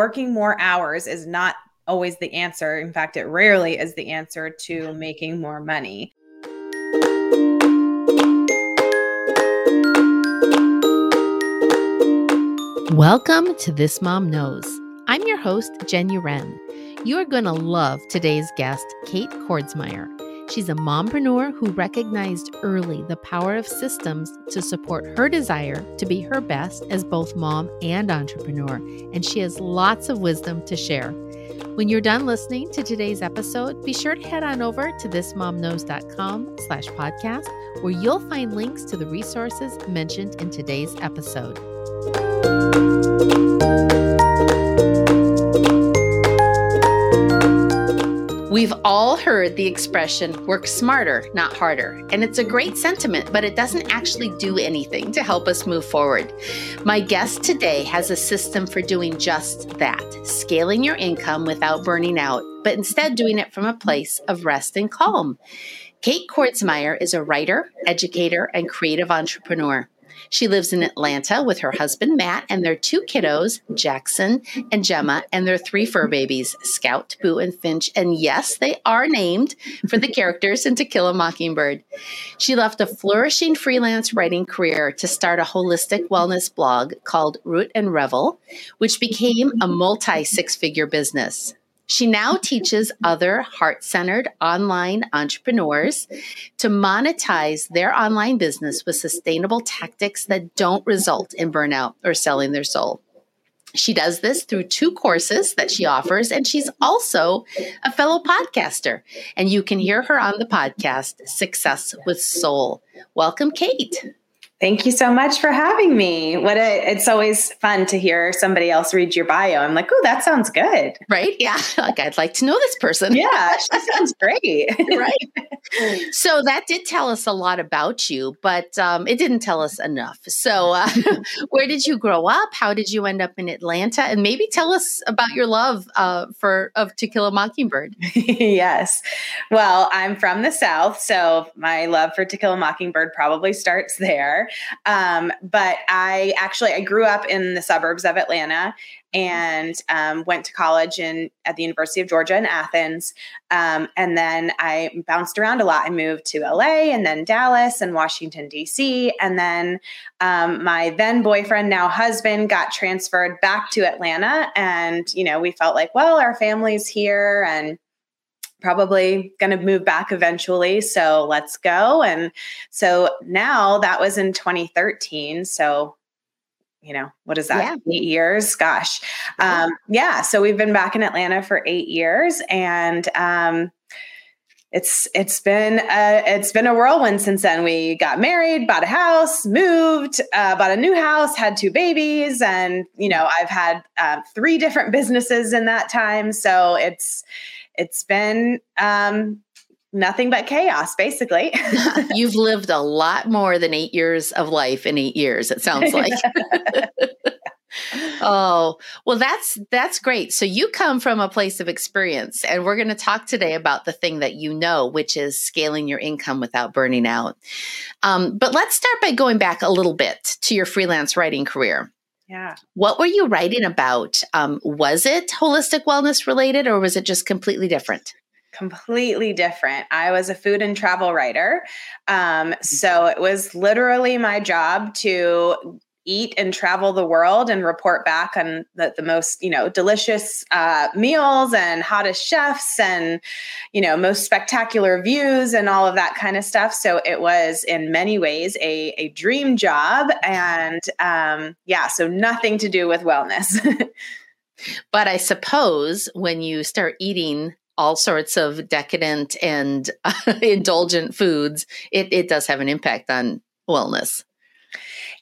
working more hours is not always the answer. In fact, it rarely is the answer to making more money. Welcome to This Mom Knows. I'm your host, Jen Uren. You are going to love today's guest, Kate Kordsmeier. She's a mompreneur who recognized early the power of systems to support her desire to be her best as both mom and entrepreneur, and she has lots of wisdom to share. When you're done listening to today's episode, be sure to head on over to thismomknows.com slash podcast, where you'll find links to the resources mentioned in today's episode. We've all heard the expression work smarter, not harder. And it's a great sentiment, but it doesn't actually do anything to help us move forward. My guest today has a system for doing just that scaling your income without burning out, but instead doing it from a place of rest and calm. Kate Kordsmeier is a writer, educator, and creative entrepreneur. She lives in Atlanta with her husband, Matt, and their two kiddos, Jackson and Gemma, and their three fur babies, Scout, Boo, and Finch. And yes, they are named for the characters in To Kill a Mockingbird. She left a flourishing freelance writing career to start a holistic wellness blog called Root and Revel, which became a multi six figure business. She now teaches other heart centered online entrepreneurs to monetize their online business with sustainable tactics that don't result in burnout or selling their soul. She does this through two courses that she offers, and she's also a fellow podcaster. And you can hear her on the podcast, Success with Soul. Welcome, Kate. Thank you so much for having me. What a, it's always fun to hear somebody else read your bio. I'm like, oh, that sounds good. Right? Yeah. Like I'd like to know this person. Yeah, she sounds great. right. So that did tell us a lot about you, but um, it didn't tell us enough. So uh, where did you grow up? How did you end up in Atlanta? And maybe tell us about your love uh, for of To Kill a Mockingbird. yes. Well, I'm from the South, so my love for To Kill a Mockingbird probably starts there. Um, but I actually I grew up in the suburbs of Atlanta and um, went to college in at the University of Georgia in Athens. Um, and then I bounced around a lot. I moved to LA and then Dallas and Washington D.C. And then um, my then boyfriend, now husband, got transferred back to Atlanta. And you know, we felt like, well, our family's here and probably going to move back eventually. So let's go. And so now that was in 2013. So, you know, what is that? Yeah. Eight years? Gosh. Um, yeah. So we've been back in Atlanta for eight years and, um, it's it's been a, it's been a whirlwind since then. We got married, bought a house, moved, uh, bought a new house, had two babies, and you know I've had uh, three different businesses in that time. So it's it's been um, nothing but chaos, basically. You've lived a lot more than eight years of life in eight years, it sounds like. oh well that's that's great so you come from a place of experience and we're going to talk today about the thing that you know which is scaling your income without burning out um, but let's start by going back a little bit to your freelance writing career yeah. What were you writing about? Um, was it holistic wellness related or was it just completely different? Completely different. I was a food and travel writer. Um, so it was literally my job to eat and travel the world and report back on the, the most you know delicious uh, meals and hottest chefs and you know most spectacular views and all of that kind of stuff. So it was in many ways a, a dream job and um, yeah so nothing to do with wellness. But i suppose when you start eating all sorts of decadent and indulgent foods it, it does have an impact on wellness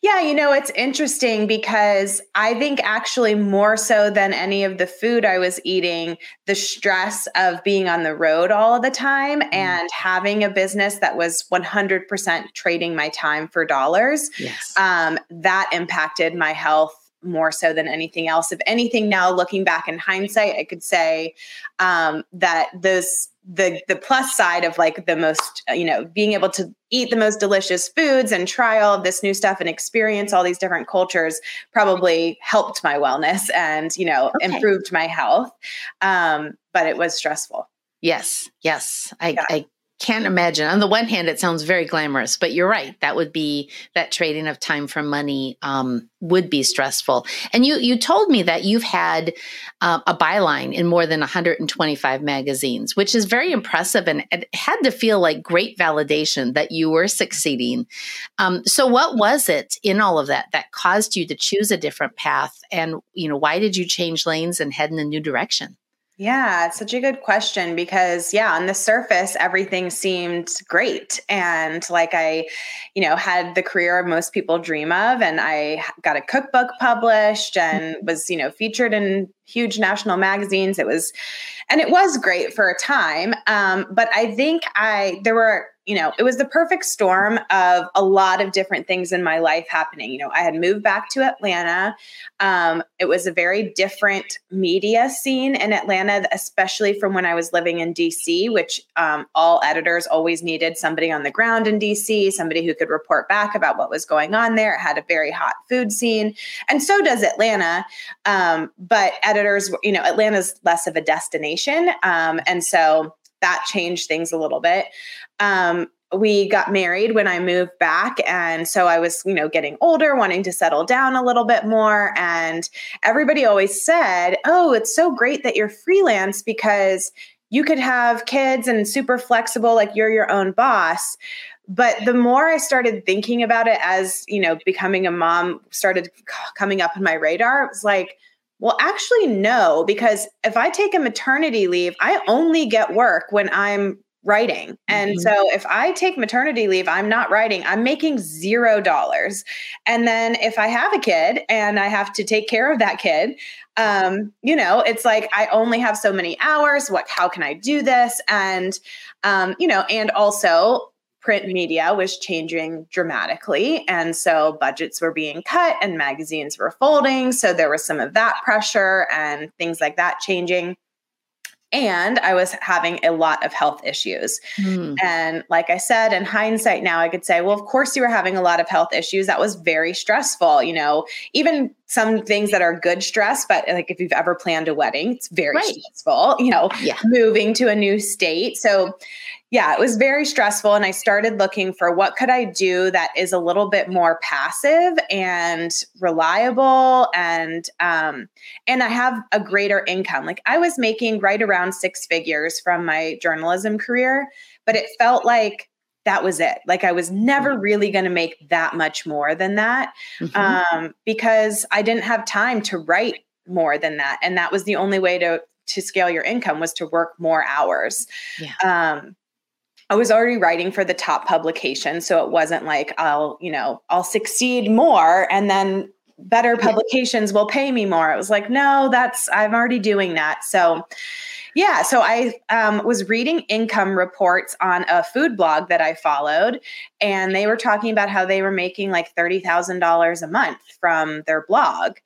yeah, you know, it's interesting because I think actually more so than any of the food I was eating, the stress of being on the road all the time mm. and having a business that was 100% trading my time for dollars, yes. um, that impacted my health more so than anything else. If anything, now looking back in hindsight, I could say um, that those the the plus side of like the most you know being able to eat the most delicious foods and try all of this new stuff and experience all these different cultures probably helped my wellness and you know okay. improved my health um, but it was stressful yes yes I, yeah. I can't imagine. On the one hand, it sounds very glamorous, but you're right. That would be that trading of time for money um, would be stressful. And you you told me that you've had uh, a byline in more than 125 magazines, which is very impressive, and it had to feel like great validation that you were succeeding. Um, so, what was it in all of that that caused you to choose a different path? And you know, why did you change lanes and head in a new direction? Yeah, it's such a good question because, yeah, on the surface, everything seemed great. And like I, you know, had the career most people dream of. And I got a cookbook published and was, you know, featured in huge national magazines. It was, and it was great for a time. Um, but I think I, there were, you know, it was the perfect storm of a lot of different things in my life happening. You know, I had moved back to Atlanta. Um, it was a very different media scene in Atlanta, especially from when I was living in DC, which um, all editors always needed somebody on the ground in DC, somebody who could report back about what was going on there. It had a very hot food scene, and so does Atlanta. Um, but editors, you know, Atlanta's less of a destination, um, and so that changed things a little bit um, we got married when I moved back. And so I was, you know, getting older, wanting to settle down a little bit more. And everybody always said, Oh, it's so great that you're freelance because you could have kids and super flexible, like you're your own boss. But the more I started thinking about it as, you know, becoming a mom started coming up on my radar, it was like, well, actually, no, because if I take a maternity leave, I only get work when I'm writing. And mm-hmm. so if I take maternity leave, I'm not writing, I'm making zero dollars. And then if I have a kid and I have to take care of that kid, um, you know, it's like I only have so many hours. What, how can I do this? And, um, you know, and also print media was changing dramatically. And so budgets were being cut and magazines were folding. So there was some of that pressure and things like that changing and I was having a lot of health issues. Mm. And like I said, in hindsight now, I could say, well, of course you were having a lot of health issues. That was very stressful. You know, even some things that are good stress, but like if you've ever planned a wedding, it's very right. stressful, you know, yeah. moving to a new state. So yeah, it was very stressful. And I started looking for what could I do that is a little bit more passive and reliable and um, and I have a greater income. Like I was making right around six figures from my journalism career, but it felt like that was it. Like I was never mm-hmm. really going to make that much more than that mm-hmm. um, because I didn't have time to write more than that, and that was the only way to to scale your income was to work more hours. Yeah. Um, I was already writing for the top publication. So it wasn't like I'll, you know, I'll succeed more and then better publications will pay me more. It was like, no, that's, I'm already doing that. So, yeah, so I um, was reading income reports on a food blog that I followed, and they were talking about how they were making like $30,000 a month from their blog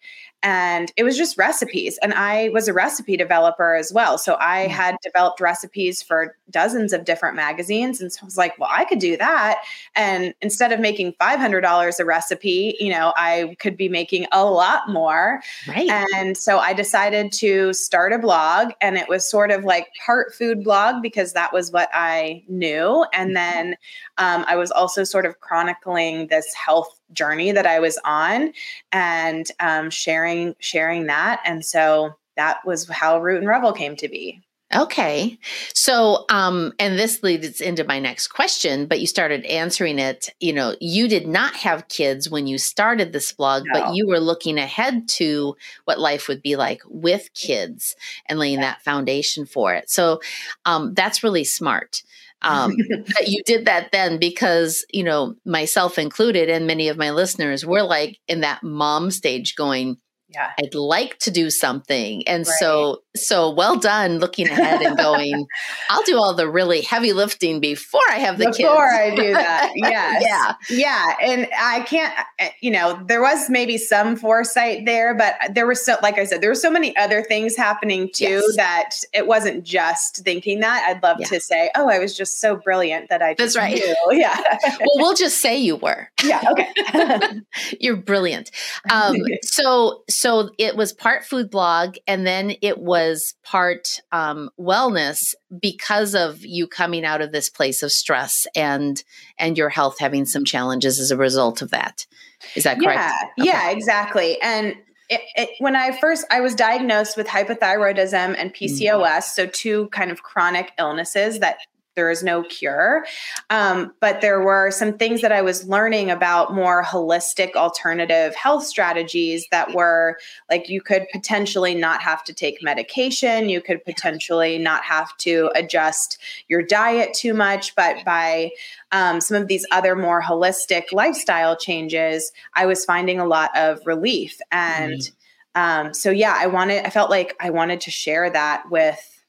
and it was just recipes and i was a recipe developer as well. So i mm. had developed recipes for dozens of different magazines and so i was like well i could do that. And instead of making $500 a recipe you know i could be making a lot more. Right. And so i decided to start a blog and it was sort of like part food blog because that was what i knew. And mm-hmm. then um, i was also sort of chronicling this health journey that I was on and um, sharing sharing that. And so that was how Root and Revel came to be. Okay. So, um, and this leads into my next question, but you started answering it. You know, you did not have kids when you started this blog, no. but you were looking ahead to what life would be like with kids and laying yeah. that foundation for it. So, um, that's really smart um, that you did that then because you know myself included and many of my listeners were like in that mom stage going yeah. I'd like to do something. And right. so so well done looking ahead and going i'll do all the really heavy lifting before i have the before kids. before i do that. Yes. Yeah. Yeah. And i can't eh, you know there was maybe some foresight there but there was so like i said there were so many other things happening too yes. that it wasn't just thinking that. I'd love yeah. to say oh i was just so brilliant that i that's right. knew. yeah. Well we'll just say you were. Yeah okay. You're brilliant. Um so so it was part food blog and then it was part um, wellness because of you coming out of this place of stress and and your health having some challenges as a result of that is that correct yeah okay. yeah exactly and it, it, when I first I was diagnosed with hypothyroidism and PCOS, mm-hmm. so two kind of chronic illnesses that there is no cure. Um, but there were some things that I was learning about more holistic alternative health strategies that were like you could potentially not have to take medication, you could potentially not have to adjust your diet too much, but by um, some of these other more holistic lifestyle changes, I was finding a lot of relief. And mm um, so, yeah, I wanted, I felt like I wanted to share that with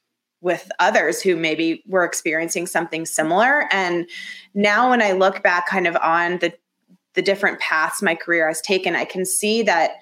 with others who maybe were experiencing something similar and now when i look back kind of on the the different paths my career has taken i can see that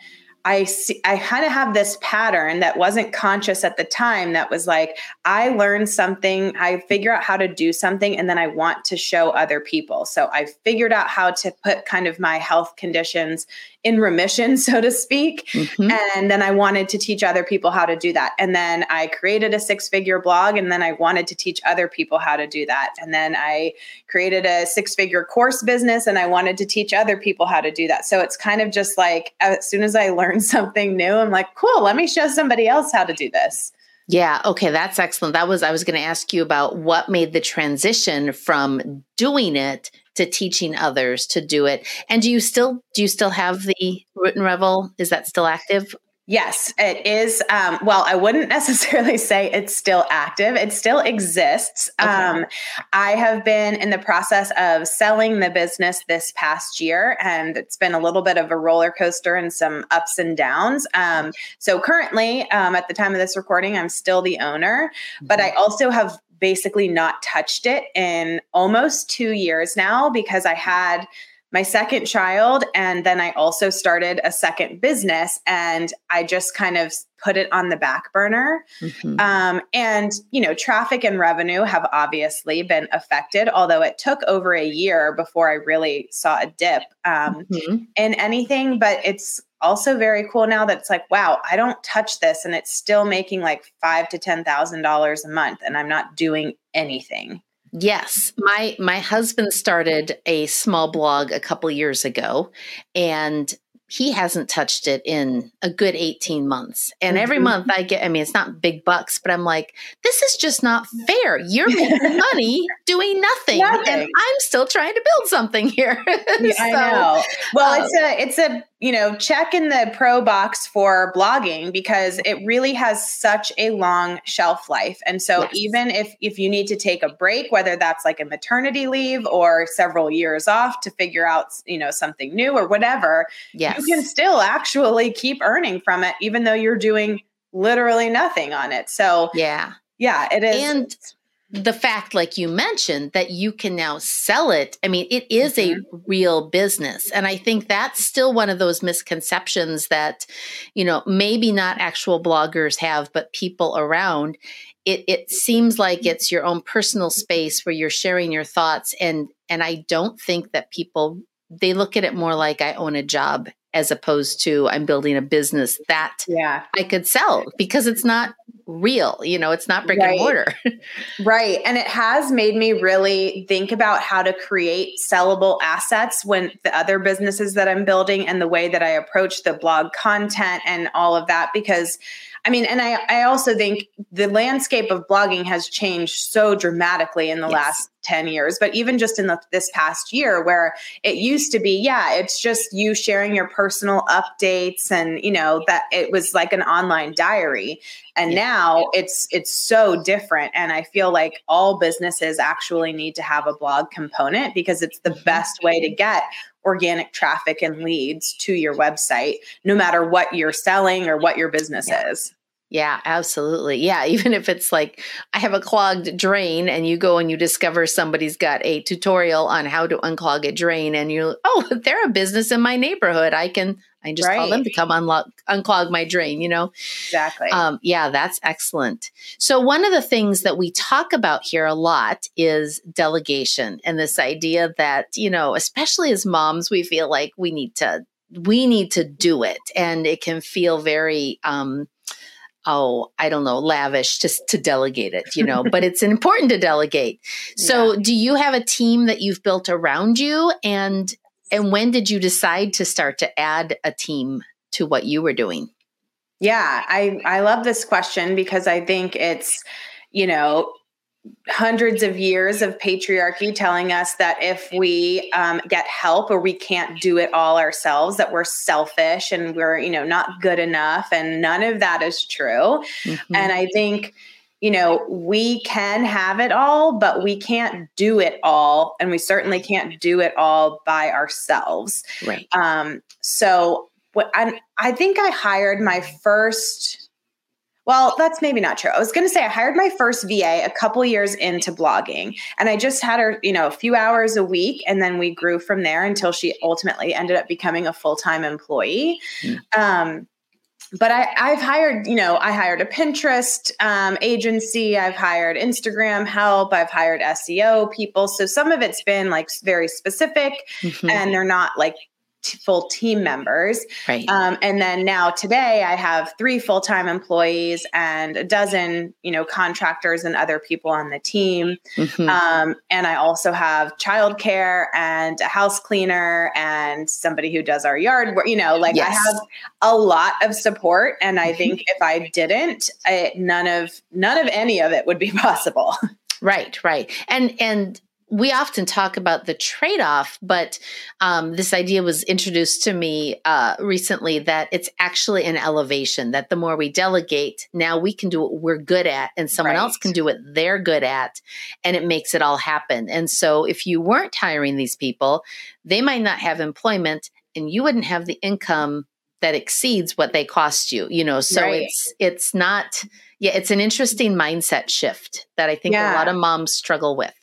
I see, I kind of have this pattern that wasn't conscious at the time that was like, I learned something, I figure out how to do something, and then I want to show other people. So I figured out how to put kind of my health conditions in remission, so to speak. Mm-hmm. And then I wanted to teach other people how to do that. And then I created a six figure blog, and then I wanted to teach other people how to do that. And then I created a six figure course business, and I wanted to teach other people how to do that. So it's kind of just like as soon as I learn something new, I'm like, cool, let me show somebody else how to do this. Yeah, okay, that's excellent. That was I was going to ask you about what made the transition from doing it to teaching others to do it. And do you still do you still have the Root and Revel? Is that still active? Yes, it is. Um, well, I wouldn't necessarily say it's still active. It still exists. Okay. Um, I have been in the process of selling the business this past year, and it's been a little bit of a roller coaster and some ups and downs. Um, so, currently, um, at the time of this recording, I'm still the owner, but I mm-hmm. also have basically not touched it in almost two years now because I had my second child. And then I also started a second business and I just kind of put it on the back burner. Mm-hmm. Um, and, you know, traffic and revenue have obviously been affected, although it took over a year before I really saw a dip um, mm-hmm. in anything. But it's also very cool now that it's like, wow, I don't touch this and it's still making like five to ten thousand dollars a month and I'm not doing anything. Yes, my my husband started a small blog a couple years ago and he hasn't touched it in a good 18 months. And every mm-hmm. month I get, I mean, it's not big bucks, but I'm like, this is just not fair. You're making money doing nothing, nothing, And I'm still trying to build something here. yeah, so, I know. Well, um, it's a, it's a, you know, check in the pro box for blogging because it really has such a long shelf life. And so yes. even if if you need to take a break, whether that's like a maternity leave or several years off to figure out, you know, something new or whatever, yes. you can still actually keep earning from it even though you're doing literally nothing on it. So Yeah. Yeah, it is. And the fact, like you mentioned, that you can now sell it. I mean, it is mm-hmm. a real business. And I think that's still one of those misconceptions that, you know, maybe not actual bloggers have, but people around. It, it seems like it's your own personal space where you're sharing your thoughts and and I don't think that people they look at it more like I own a job as opposed to I'm building a business that yeah. I could sell because it's not real, you know, it's not brick right. and mortar. right. And it has made me really think about how to create sellable assets when the other businesses that I'm building and the way that I approach the blog content and all of that because I mean, and I, I also think the landscape of blogging has changed so dramatically in the yes. last 10 years, but even just in the, this past year where it used to be, yeah, it's just you sharing your personal updates and, you know, that it was like an online diary. And yeah. now it's it's so different and I feel like all businesses actually need to have a blog component because it's the mm-hmm. best way to get organic traffic and leads to your website no matter what you're selling or what your business yeah. is. Yeah, absolutely. Yeah, even if it's like I have a clogged drain and you go and you discover somebody's got a tutorial on how to unclog a drain and you're oh, they're a business in my neighborhood. I can I just right. call them to come unlock unclog my drain, you know? Exactly. Um, yeah, that's excellent. So one of the things that we talk about here a lot is delegation and this idea that, you know, especially as moms, we feel like we need to we need to do it and it can feel very um oh, I don't know, lavish just to delegate it, you know, but it's important to delegate. So, yeah. do you have a team that you've built around you? And, and when did you decide to start to add a team to what you were doing? Yeah, I, I love this question because I think it's, you know, hundreds of years of patriarchy telling us that if we um, get help or we can't do it all ourselves that we're selfish and we're you know not good enough and none of that is true. Mm-hmm. and i think you know we can have it all but we can't do it all and we certainly can't do it all by ourselves. Right. Um so what I, I think i hired my first well, that's maybe not true. I was going to say I hired my first VA a couple years into blogging, and I just had her, you know, a few hours a week, and then we grew from there until she ultimately ended up becoming a full time employee. Mm. Um, but I, have hired, you know, I hired a Pinterest um, agency. I've hired Instagram help. I've hired SEO people. So some of it's been like very specific, mm-hmm. and they're not like t- full team members. Right. Um, and then now today I have three full time employees and a dozen, you know, contractors and other people on the team. Mm-hmm. Um, and I also have childcare and a house cleaner and somebody who does our yard work. You know, like yes. I have a lot of support, and I mm-hmm. think if I didn't, I, none of none of any of it would be possible. Right, right. And and we often talk about the trade off, but um, this idea was introduced to me uh, recently that it's actually an elevation, that the more we delegate, now we can do what we're good at, and someone right. else can do what they're good at, and it makes it all happen. And so if you weren't hiring these people, they might not have employment, and you wouldn't have the income that exceeds what they cost you you know so right. it's it's not yeah it's an interesting mindset shift that i think yeah. a lot of moms struggle with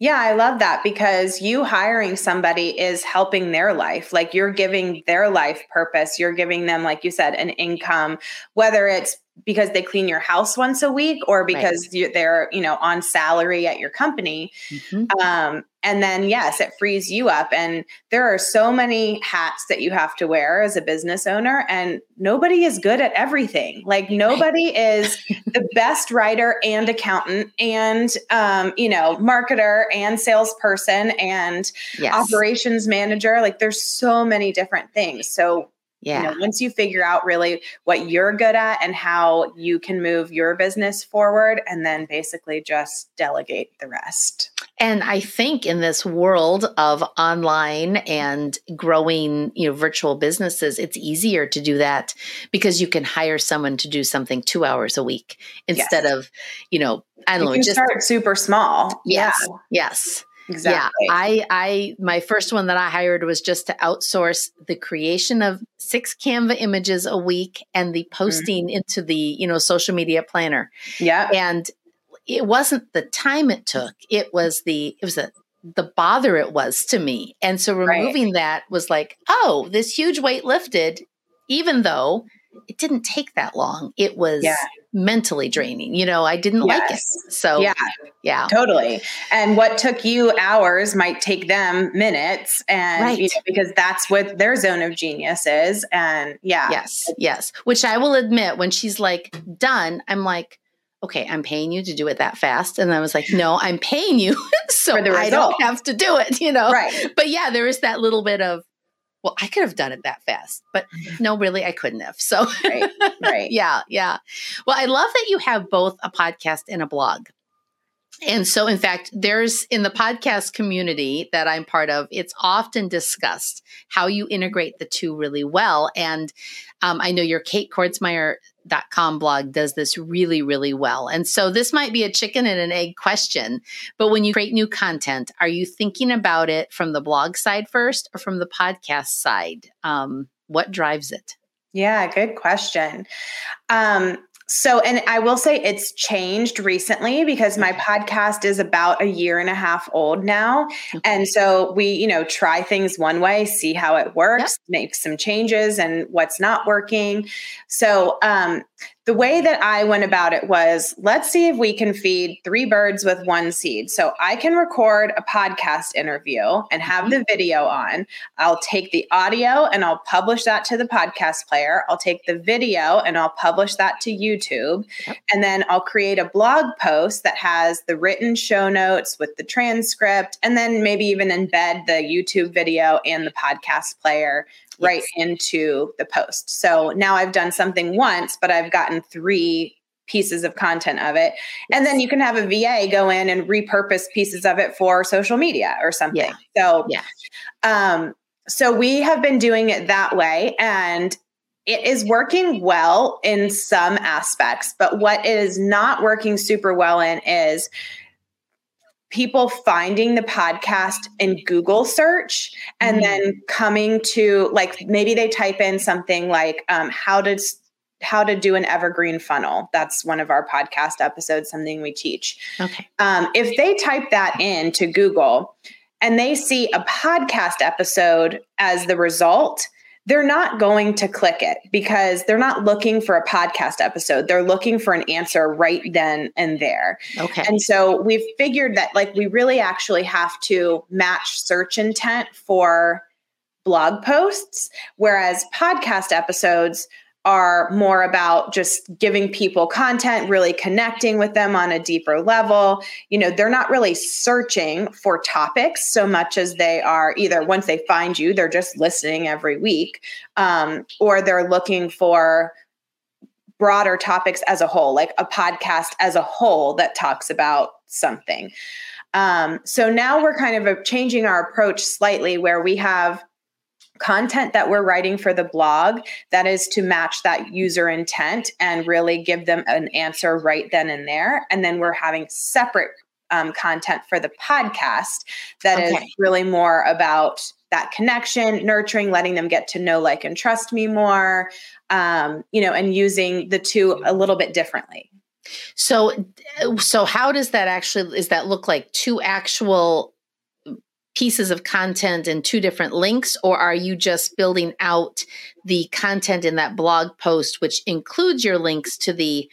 yeah, I love that because you hiring somebody is helping their life. Like you're giving their life purpose. You're giving them, like you said, an income, whether it's because they clean your house once a week or because right. they're you know on salary at your company mm-hmm. um, and then yes it frees you up and there are so many hats that you have to wear as a business owner and nobody is good at everything like nobody is the best writer and accountant and um, you know marketer and salesperson and yes. operations manager like there's so many different things so yeah. You know, once you figure out really what you're good at and how you can move your business forward, and then basically just delegate the rest. And I think in this world of online and growing, you know, virtual businesses, it's easier to do that because you can hire someone to do something two hours a week instead yes. of, you know, I don't you know, just start super small. Yes. Yeah. Yes. Exactly. Yeah, I, I, my first one that I hired was just to outsource the creation of six Canva images a week and the mm-hmm. posting mm-hmm. into the, you know, social media planner. Yeah. And it wasn't the time it took; it was the, it was the, the bother it was to me. And so removing right. that was like, oh, this huge weight lifted, even though it didn't take that long. It was yeah. mentally draining. You know, I didn't yes. like it. So, yeah. Yeah. Totally. And what took you hours might take them minutes. And, right. you know, because that's what their zone of genius is. And yeah. Yes. Yes. Which I will admit, when she's like done, I'm like, okay, I'm paying you to do it that fast. And I was like, no, I'm paying you so I don't have to do it, you know? Right. But yeah, there is that little bit of, well, I could have done it that fast, but mm-hmm. no, really, I couldn't have. So, right, right. yeah, yeah. Well, I love that you have both a podcast and a blog. And so, in fact, there's in the podcast community that I'm part of, it's often discussed how you integrate the two really well. And um, I know your Kate blog does this really, really well. And so, this might be a chicken and an egg question, but when you create new content, are you thinking about it from the blog side first or from the podcast side? Um, what drives it? Yeah, good question. Um, so, and I will say it's changed recently because my podcast is about a year and a half old now. Okay. And so we, you know, try things one way, see how it works, yep. make some changes and what's not working. So, um, the way that I went about it was let's see if we can feed three birds with one seed. So I can record a podcast interview and have mm-hmm. the video on. I'll take the audio and I'll publish that to the podcast player. I'll take the video and I'll publish that to YouTube. And then I'll create a blog post that has the written show notes with the transcript and then maybe even embed the YouTube video and the podcast player right into the post. So now I've done something once, but I've gotten three pieces of content of it. And then you can have a VA go in and repurpose pieces of it for social media or something. Yeah. So yeah. Um, so we have been doing it that way and it is working well in some aspects, but what is not working super well in is people finding the podcast in Google search and mm-hmm. then coming to like maybe they type in something like um, how to how to do an evergreen funnel. That's one of our podcast episodes, something we teach. Okay. Um, if they type that in to Google and they see a podcast episode as the result, they're not going to click it because they're not looking for a podcast episode. They're looking for an answer right then and there. Okay. And so we've figured that like we really actually have to match search intent for blog posts, whereas podcast episodes are more about just giving people content, really connecting with them on a deeper level. You know, they're not really searching for topics so much as they are either once they find you, they're just listening every week, um, or they're looking for broader topics as a whole, like a podcast as a whole that talks about something. Um, so now we're kind of changing our approach slightly where we have content that we're writing for the blog that is to match that user intent and really give them an answer right then and there. And then we're having separate um, content for the podcast that okay. is really more about that connection, nurturing, letting them get to know, like, and trust me more, um, you know, and using the two a little bit differently. So, so how does that actually, is that look like two actual pieces of content and two different links, or are you just building out the content in that blog post, which includes your links to the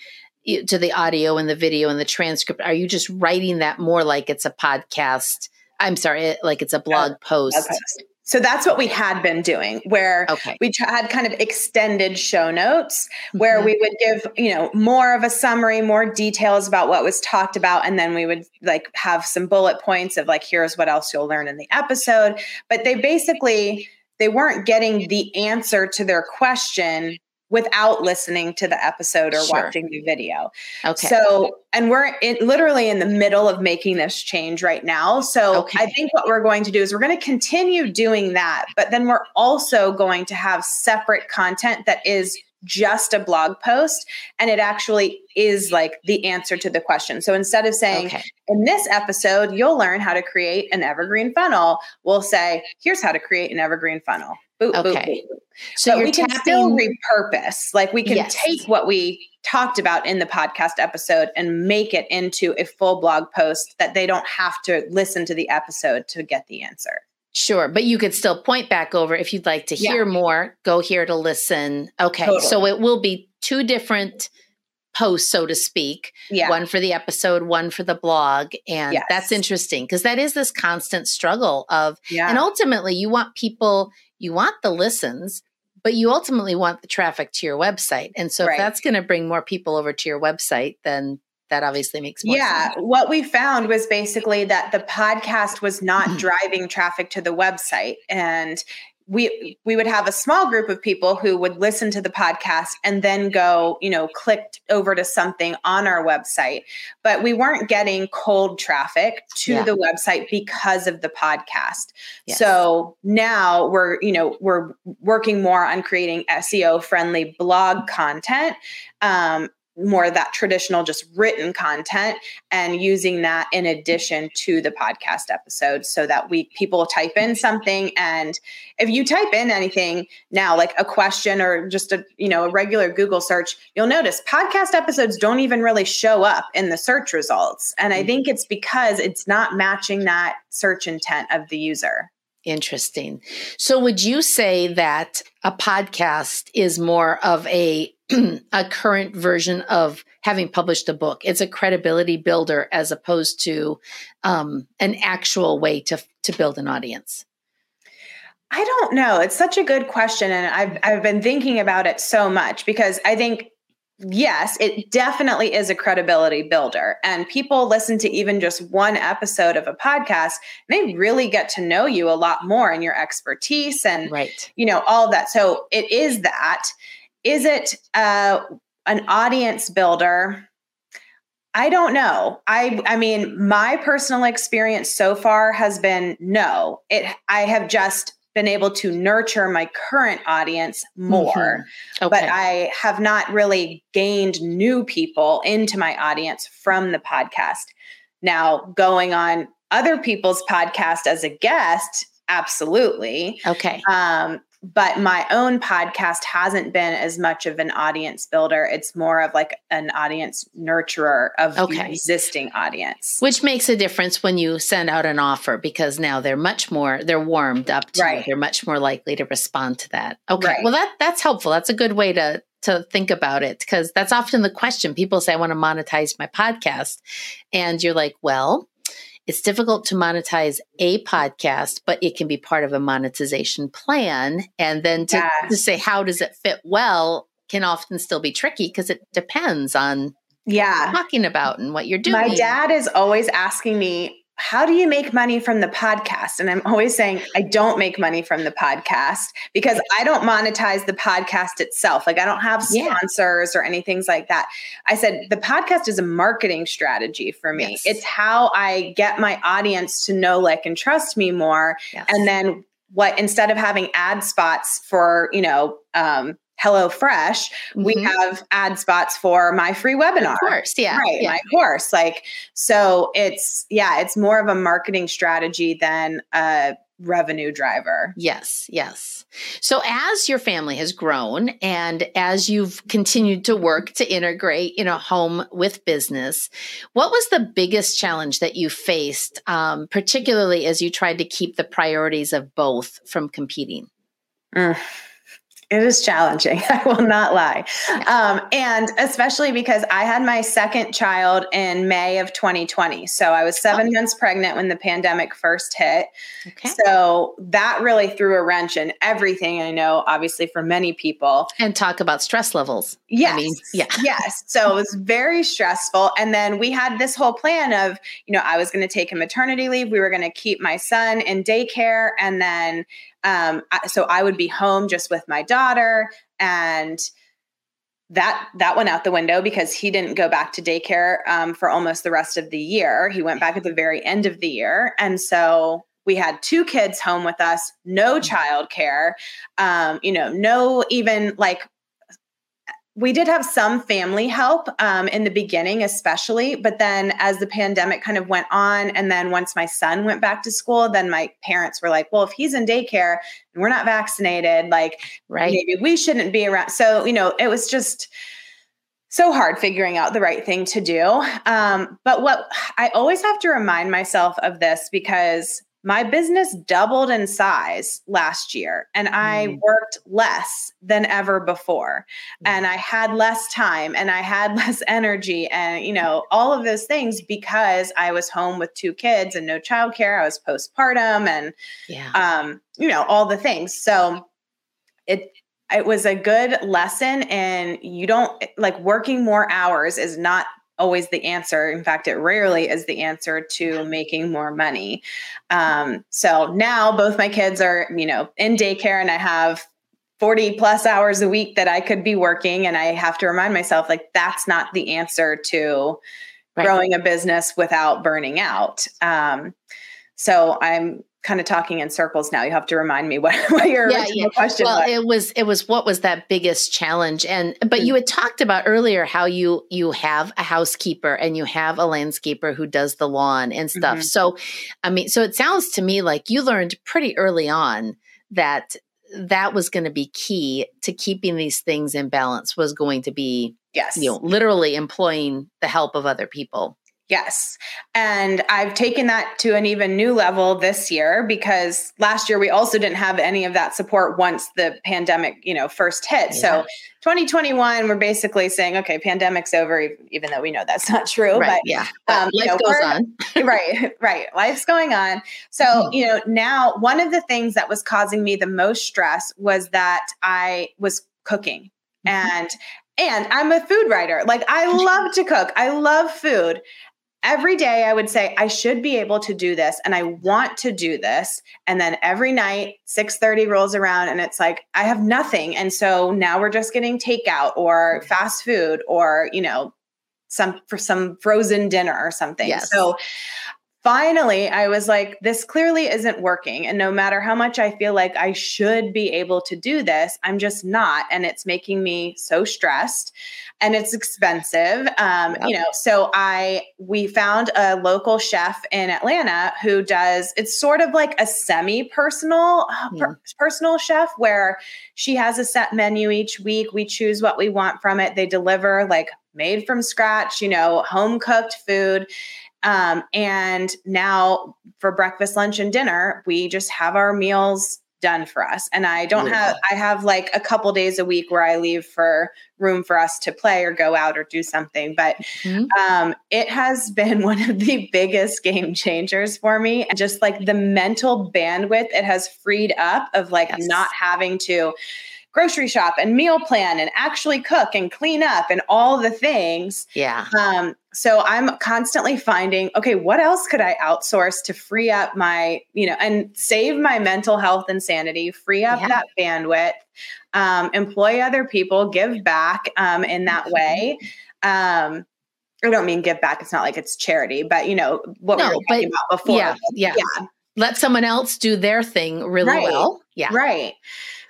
to the audio and the video and the transcript? Are you just writing that more like it's a podcast? I'm sorry, like it's a blog post. Okay. So that's what we had been doing, where okay. we had kind of extended show notes where mm-hmm. we would give, you know, more of a summary, more details about what was talked about. And then we would like have some bullet points of like, here's what else you'll learn in the episode. But they basically, they weren't getting the answer to their question without listening to the episode or sure. watching the video. Okay. So, and we're in, literally in the middle of making this change right now. So, okay. I think what we're going to do is we're going to continue doing that, but then we're also going to have separate content that is just a blog post and it actually is like the answer to the question. So instead of saying, okay. in this episode, you'll learn how to create an evergreen funnel, we'll say, here's how to create an evergreen funnel. Boop, okay. Boop, boop. So we can still repurpose. Like we can yes. take what we talked about in the podcast episode and make it into a full blog post that they don't have to listen to the episode to get the answer. Sure, but you could still point back over if you'd like to hear yeah. more, go here to listen. Okay. Totally. So it will be two different posts, so to speak. Yeah. One for the episode, one for the blog. And yes. that's interesting because that is this constant struggle of, yeah. and ultimately you want people, you want the listens, but you ultimately want the traffic to your website. And so right. if that's going to bring more people over to your website, then that obviously makes more yeah, sense. what we found was basically that the podcast was not driving traffic to the website. And we we would have a small group of people who would listen to the podcast and then go you know clicked over to something on our website but we weren't getting cold traffic to yeah. the website because of the podcast yes. so now we're you know we're working more on creating seo friendly blog content um, more of that traditional just written content and using that in addition to the podcast episodes so that we people type in something and if you type in anything now like a question or just a you know a regular google search you'll notice podcast episodes don't even really show up in the search results and i mm-hmm. think it's because it's not matching that search intent of the user Interesting. So, would you say that a podcast is more of a a current version of having published a book? It's a credibility builder as opposed to um, an actual way to to build an audience. I don't know. It's such a good question, and I've I've been thinking about it so much because I think yes, it definitely is a credibility builder. And people listen to even just one episode of a podcast, they really get to know you a lot more and your expertise and right. you know, all that. So it is that. Is it uh, an audience builder? I don't know. I I mean, my personal experience so far has been no. It I have just been able to nurture my current audience more. Mm-hmm. Okay. But I have not really gained new people into my audience from the podcast. Now, going on other people's podcast as a guest, absolutely. Okay. Um, but my own podcast hasn't been as much of an audience builder. It's more of like an audience nurturer of okay. the existing audience. Which makes a difference when you send out an offer because now they're much more they're warmed up to right. they're much more likely to respond to that. Okay. Right. Well that that's helpful. That's a good way to to think about it because that's often the question. People say I want to monetize my podcast and you're like, "Well, it's difficult to monetize a podcast, but it can be part of a monetization plan. And then to, to say, how does it fit well can often still be tricky because it depends on yeah talking about and what you're doing. My dad is always asking me, how do you make money from the podcast? And I'm always saying, I don't make money from the podcast because I don't monetize the podcast itself. Like I don't have sponsors yeah. or anything like that. I said, the podcast is a marketing strategy for me. Yes. It's how I get my audience to know, like, and trust me more. Yes. And then what, instead of having ad spots for, you know, um, Hello Fresh, mm-hmm. we have ad spots for my free webinar. Of course, yeah. Right, yeah. my course. Like, so it's, yeah, it's more of a marketing strategy than a revenue driver. Yes, yes. So as your family has grown and as you've continued to work to integrate, you know, home with business, what was the biggest challenge that you faced, um, particularly as you tried to keep the priorities of both from competing? Mm. It is challenging. I will not lie. Um, and especially because I had my second child in May of 2020. So I was seven oh. months pregnant when the pandemic first hit. Okay. So that really threw a wrench in everything I know, obviously, for many people. And talk about stress levels. Yes. I mean, yeah. Yes. So it was very stressful. And then we had this whole plan of, you know, I was going to take a maternity leave. We were going to keep my son in daycare. And then um, so I would be home just with my daughter and that that went out the window because he didn't go back to daycare um, for almost the rest of the year. He went back at the very end of the year, and so we had two kids home with us, no mm-hmm. childcare, um, you know, no even like we did have some family help um, in the beginning, especially. But then as the pandemic kind of went on, and then once my son went back to school, then my parents were like, well, if he's in daycare and we're not vaccinated, like, right. maybe we shouldn't be around. So, you know, it was just so hard figuring out the right thing to do. Um, but what I always have to remind myself of this because my business doubled in size last year and I mm. worked less than ever before. Mm. And I had less time and I had less energy and, you know, all of those things because I was home with two kids and no childcare. I was postpartum and, yeah. um, you know, all the things. So it, it was a good lesson and you don't like working more hours is not always the answer. In fact, it rarely is the answer to making more money. Um, so now both my kids are, you know, in daycare and I have 40 plus hours a week that I could be working. And I have to remind myself, like, that's not the answer to right. growing a business without burning out. Um, so I'm kind of talking in circles now. You have to remind me what, what your yeah, yeah. question well, was. it was it was what was that biggest challenge? And but mm-hmm. you had talked about earlier how you you have a housekeeper and you have a landscaper who does the lawn and stuff. Mm-hmm. So I mean, so it sounds to me like you learned pretty early on that that was going to be key to keeping these things in balance was going to be yes you know literally employing the help of other people Yes. And I've taken that to an even new level this year because last year we also didn't have any of that support once the pandemic, you know, first hit. Yeah. So 2021, we're basically saying, okay, pandemic's over, even though we know that's not true. Right, but yeah, um, life you know, goes on. right, right. Life's going on. So, mm-hmm. you know, now one of the things that was causing me the most stress was that I was cooking. Mm-hmm. And and I'm a food writer. Like I love to cook. I love food every day I would say I should be able to do this and I want to do this and then every night 6:30 rolls around and it's like I have nothing and so now we're just getting takeout or mm-hmm. fast food or you know some for some frozen dinner or something. Yes. So finally I was like this clearly isn't working and no matter how much I feel like I should be able to do this I'm just not and it's making me so stressed and it's expensive. Um, yep. You know, so I we found a local chef in Atlanta who does it's sort of like a semi personal uh, per, personal chef where she has a set menu each week. We choose what we want from it. They deliver like made from scratch, you know, home cooked food. Um, and now for breakfast, lunch, and dinner, we just have our meals done for us. And I don't yeah. have, I have like a couple days a week where I leave for room for us to play or go out or do something. But mm-hmm. um, it has been one of the biggest game changers for me. And just like the mental bandwidth it has freed up of like yes. not having to grocery shop and meal plan and actually cook and clean up and all the things. Yeah. Um, so I'm constantly finding, okay, what else could I outsource to free up my, you know, and save my mental health and sanity, free up yeah. that bandwidth, um, employ other people, give back um, in that way. Um, I don't mean give back. It's not like it's charity, but you know what no, we were talking about before. Yeah, yeah, yeah. Let someone else do their thing really right, well. Yeah, right.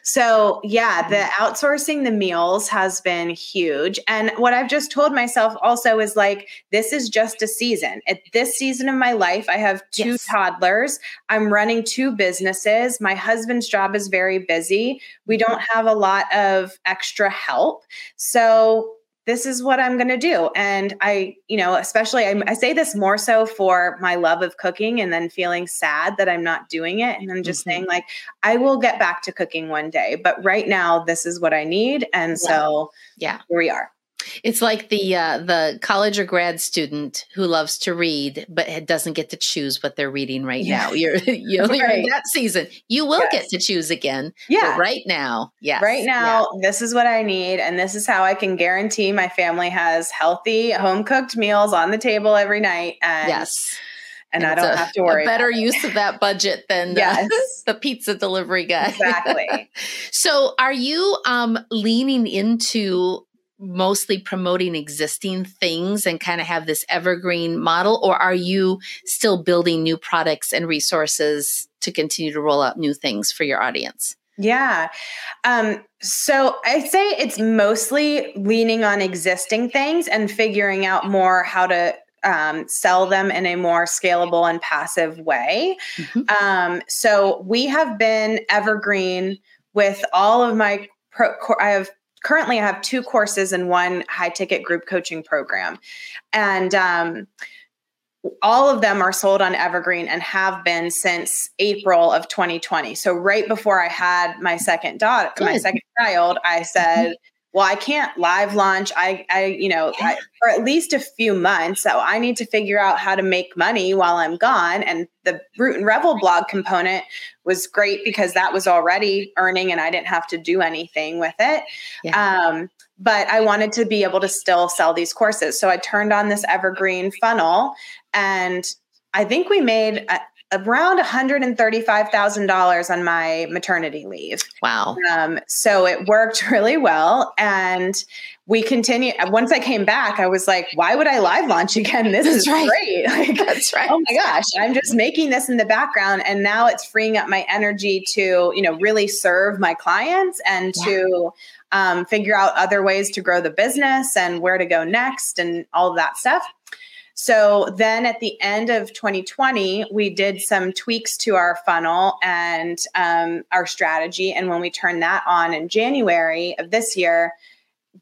So, yeah, the mm-hmm. outsourcing the meals has been huge. And what I've just told myself also is like, this is just a season. At this season of my life, I have two yes. toddlers. I'm running two businesses. My husband's job is very busy. We mm-hmm. don't have a lot of extra help. So, this is what I'm going to do. And I, you know, especially I, I, say this more so for my love of cooking and then feeling sad that I'm not doing it. And I'm just mm-hmm. saying, like, I will get back to cooking one day. But right now, this is what I need. And yeah. so, yeah, here we are. It's like the uh, the college or grad student who loves to read but doesn't get to choose what they're reading right now. You're you know, right. you're in that season. You will yes. get to choose again. Yeah. right now, yeah. Right now, yeah. this is what I need, and this is how I can guarantee my family has healthy home cooked meals on the table every night. And yes and, and I don't a, have to worry. A better use of that budget than yes. the, the pizza delivery guy. Exactly. so, are you um, leaning into mostly promoting existing things and kind of have this evergreen model or are you still building new products and resources to continue to roll out new things for your audience? Yeah. Um, so i'd say it's mostly leaning on existing things and figuring out more how to um, sell them in a more scalable and passive way. Mm-hmm. um, so we have been evergreen with all of my pro, I have currently I have two courses and one high ticket group coaching program. And um, all of them are sold on Evergreen and have been since April of 2020. So right before I had my second daughter, Good. my second child, I said. Well, I can't live launch. I, I you know, I, for at least a few months. So I need to figure out how to make money while I'm gone. And the Root and Revel blog component was great because that was already earning and I didn't have to do anything with it. Yeah. Um, but I wanted to be able to still sell these courses. So I turned on this evergreen funnel and I think we made around $135,000 on my maternity leave. Wow. Um, so it worked really well. And we continue. Once I came back, I was like, why would I live launch again? This That's is right. great. Like, That's right. Oh my gosh, I'm just making this in the background. And now it's freeing up my energy to, you know, really serve my clients and yeah. to um, figure out other ways to grow the business and where to go next and all of that stuff. So then at the end of 2020, we did some tweaks to our funnel and um, our strategy. And when we turned that on in January of this year,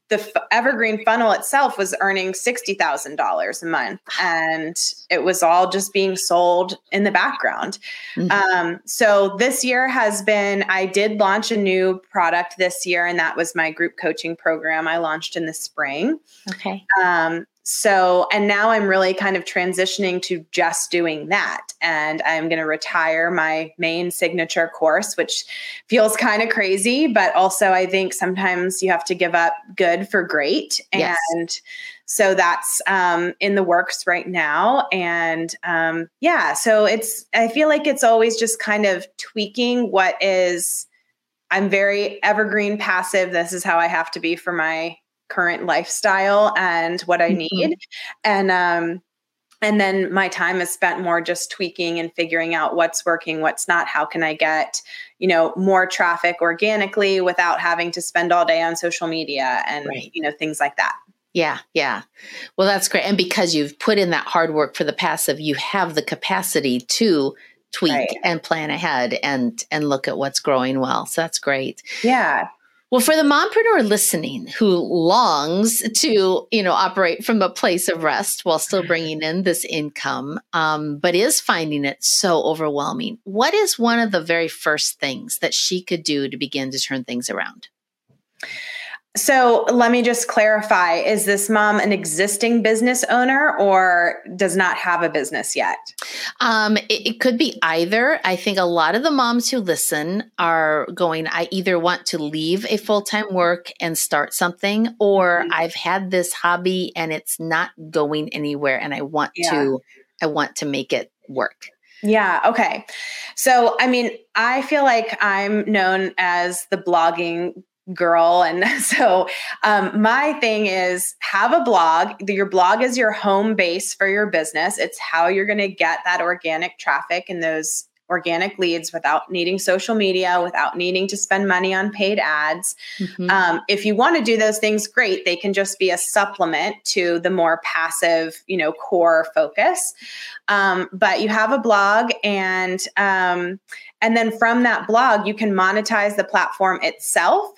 the f- evergreen funnel itself was earning $60,000 a month and it was all just being sold in the background. Mm-hmm. Um, so this year has been, I did launch a new product this year, and that was my group coaching program I launched in the spring. Okay. Um, so, and now I'm really kind of transitioning to just doing that. And I'm going to retire my main signature course, which feels kind of crazy, but also I think sometimes you have to give up good for great. Yes. And so that's um, in the works right now. And um, yeah, so it's, I feel like it's always just kind of tweaking what is. I'm very evergreen passive. This is how I have to be for my current lifestyle and what I mm-hmm. need. Mm-hmm. And um and then my time is spent more just tweaking and figuring out what's working, what's not. How can I get, you know, more traffic organically without having to spend all day on social media and right. you know things like that. Yeah, yeah. Well, that's great. And because you've put in that hard work for the passive, you have the capacity to tweak right. and plan ahead and and look at what's growing well. So that's great. Yeah. Well, for the mompreneur listening who longs to, you know, operate from a place of rest while still bringing in this income, um, but is finding it so overwhelming, what is one of the very first things that she could do to begin to turn things around? So let me just clarify is this mom an existing business owner or does not have a business yet? Um, it, it, could be either. I think a lot of the moms who listen are going, I either want to leave a full time work and start something, or mm-hmm. I've had this hobby and it's not going anywhere and I want yeah. to, I want to make it work. Yeah. Okay. So, I mean, I feel like I'm known as the blogging girl. And so um, my thing is have a blog. Your blog is your home base for your business. It's how you're going to get that organic traffic and those organic leads without needing social media, without needing to spend money on paid ads. Mm-hmm. Um, if you want to do those things, great. They can just be a supplement to the more passive, you know, core focus. Um, but you have a blog, and um, and then from that blog, you can monetize the platform itself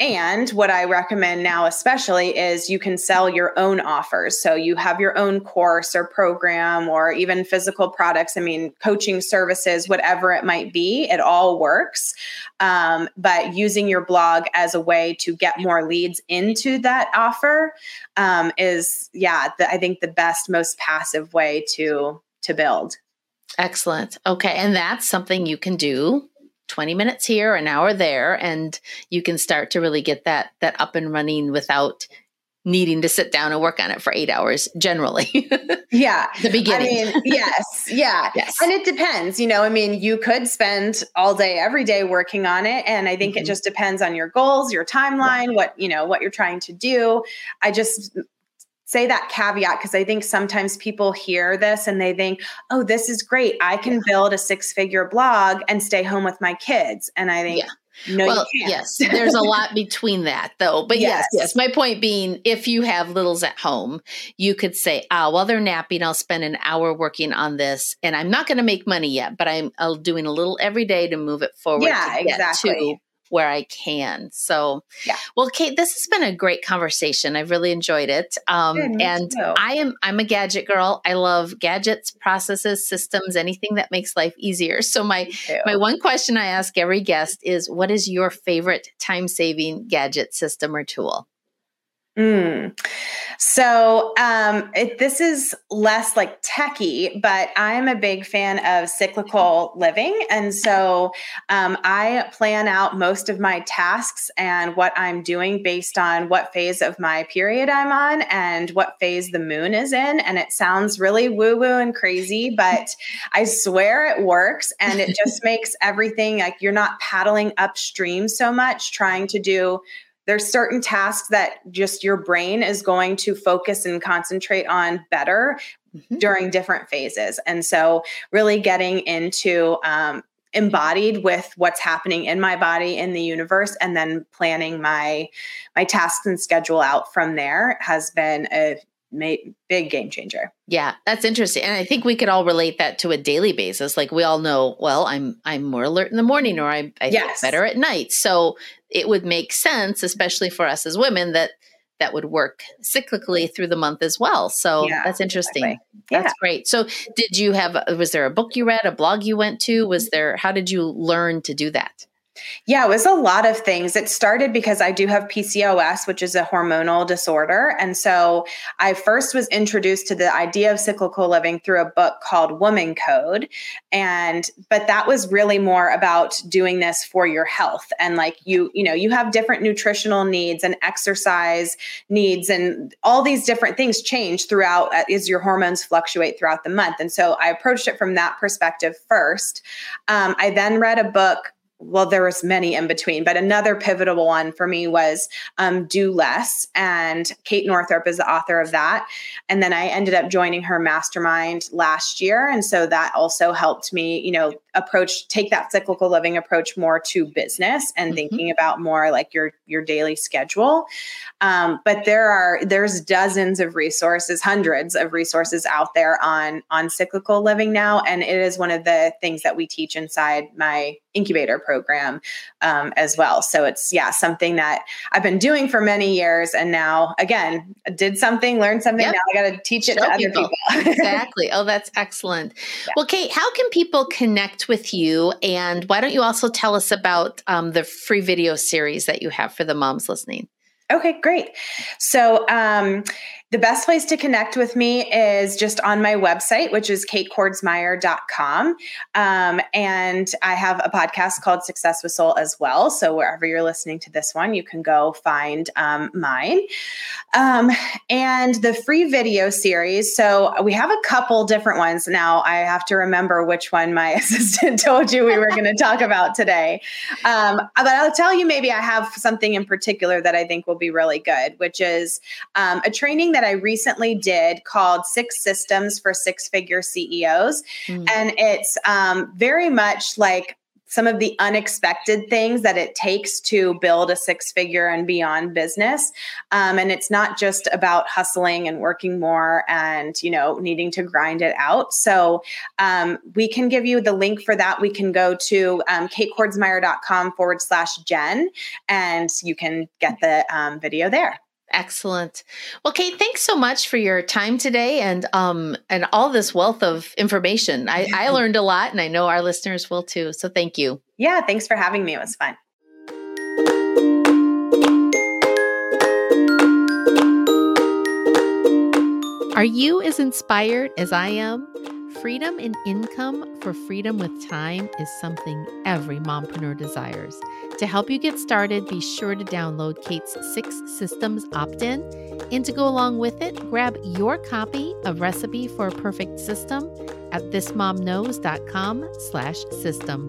and what I recommend now, especially, is you can sell your own offers. So you have your own course or program or even physical products. I mean, coaching services, whatever it might be, it all works. Um, but using your blog as a way to get more leads into that offer um, is, yeah, the, I think the best, most passive way to to build. Excellent. Okay. And that's something you can do 20 minutes here, an hour there, and you can start to really get that that up and running without needing to sit down and work on it for eight hours generally. yeah. The beginning. I mean, yes. Yeah. yes. And it depends. You know, I mean, you could spend all day, every day working on it. And I think mm-hmm. it just depends on your goals, your timeline, yeah. what, you know, what you're trying to do. I just say that caveat because I think sometimes people hear this and they think, oh, this is great. I can build a six figure blog and stay home with my kids. And I think, yeah. No, well, yes, there's a lot between that though. But yes. yes. yes, my point being, if you have littles at home, you could say, ah, while they're napping, I'll spend an hour working on this, and I'm not going to make money yet, but I'm, I'm doing a little every day to move it forward. Yeah, exactly where I can. So, yeah. Well, Kate, this has been a great conversation. I've really enjoyed it. Um, Good, and too. I am I'm a gadget girl. I love gadgets, processes, systems, anything that makes life easier. So my my one question I ask every guest is, what is your favorite time saving gadget system or tool? Mm. So um, it, this is less like techie, but I'm a big fan of cyclical living, and so um, I plan out most of my tasks and what I'm doing based on what phase of my period I'm on and what phase the moon is in. And it sounds really woo woo and crazy, but I swear it works, and it just makes everything like you're not paddling upstream so much trying to do there's certain tasks that just your brain is going to focus and concentrate on better mm-hmm. during different phases and so really getting into um, embodied with what's happening in my body in the universe and then planning my my tasks and schedule out from there has been a big game changer. Yeah, that's interesting. And I think we could all relate that to a daily basis. Like we all know, well, I'm I'm more alert in the morning or I, I yes. better at night. So it would make sense, especially for us as women, that that would work cyclically through the month as well. So yeah, that's interesting. Exactly. Yeah. That's great. So did you have was there a book you read, a blog you went to? Was mm-hmm. there how did you learn to do that? Yeah, it was a lot of things. It started because I do have PCOS, which is a hormonal disorder. And so I first was introduced to the idea of cyclical living through a book called Woman Code. And, but that was really more about doing this for your health. And like you, you know, you have different nutritional needs and exercise needs, and all these different things change throughout uh, as your hormones fluctuate throughout the month. And so I approached it from that perspective first. Um, I then read a book well there was many in between but another pivotal one for me was um, do less and kate northrup is the author of that. And then i ended up joining her mastermind last year and so that also helped me you know approach take that cyclical living approach more to business and mm-hmm. thinking about more like your your daily schedule um, but there are there's dozens of resources hundreds of resources out there on on cyclical living now and it is one of the things that we teach inside my incubator program um, as well so it's yeah something that i've been doing for many years and now again did something learned something yep. now i got to teach it Show to other people, people. exactly oh that's excellent yeah. well kate how can people connect with you and why don't you also tell us about um, the free video series that you have for the moms listening Okay, great. So, um, the best place to connect with me is just on my website, which is katekordsmeier.com. Um, and I have a podcast called Success with Soul as well. So wherever you're listening to this one, you can go find um, mine. Um, and the free video series. So we have a couple different ones. Now I have to remember which one my assistant told you we were going to talk about today. Um, but I'll tell you, maybe I have something in particular that I think will be really good, which is um, a training that I recently did called Six Systems for Six Figure CEOs. Mm. And it's um, very much like some of the unexpected things that it takes to build a six figure and beyond business um, and it's not just about hustling and working more and you know needing to grind it out so um, we can give you the link for that we can go to um, katekordsmeier.com forward slash jen and you can get the um, video there Excellent. Well, Kate, thanks so much for your time today and um and all this wealth of information. I, I learned a lot and I know our listeners will too. So thank you. Yeah, thanks for having me. It was fun. Are you as inspired as I am? Freedom in income for freedom with time is something every mompreneur desires. To help you get started, be sure to download Kate's Six Systems opt-in. And to go along with it, grab your copy of Recipe for a Perfect System at thismomknows.com slash system.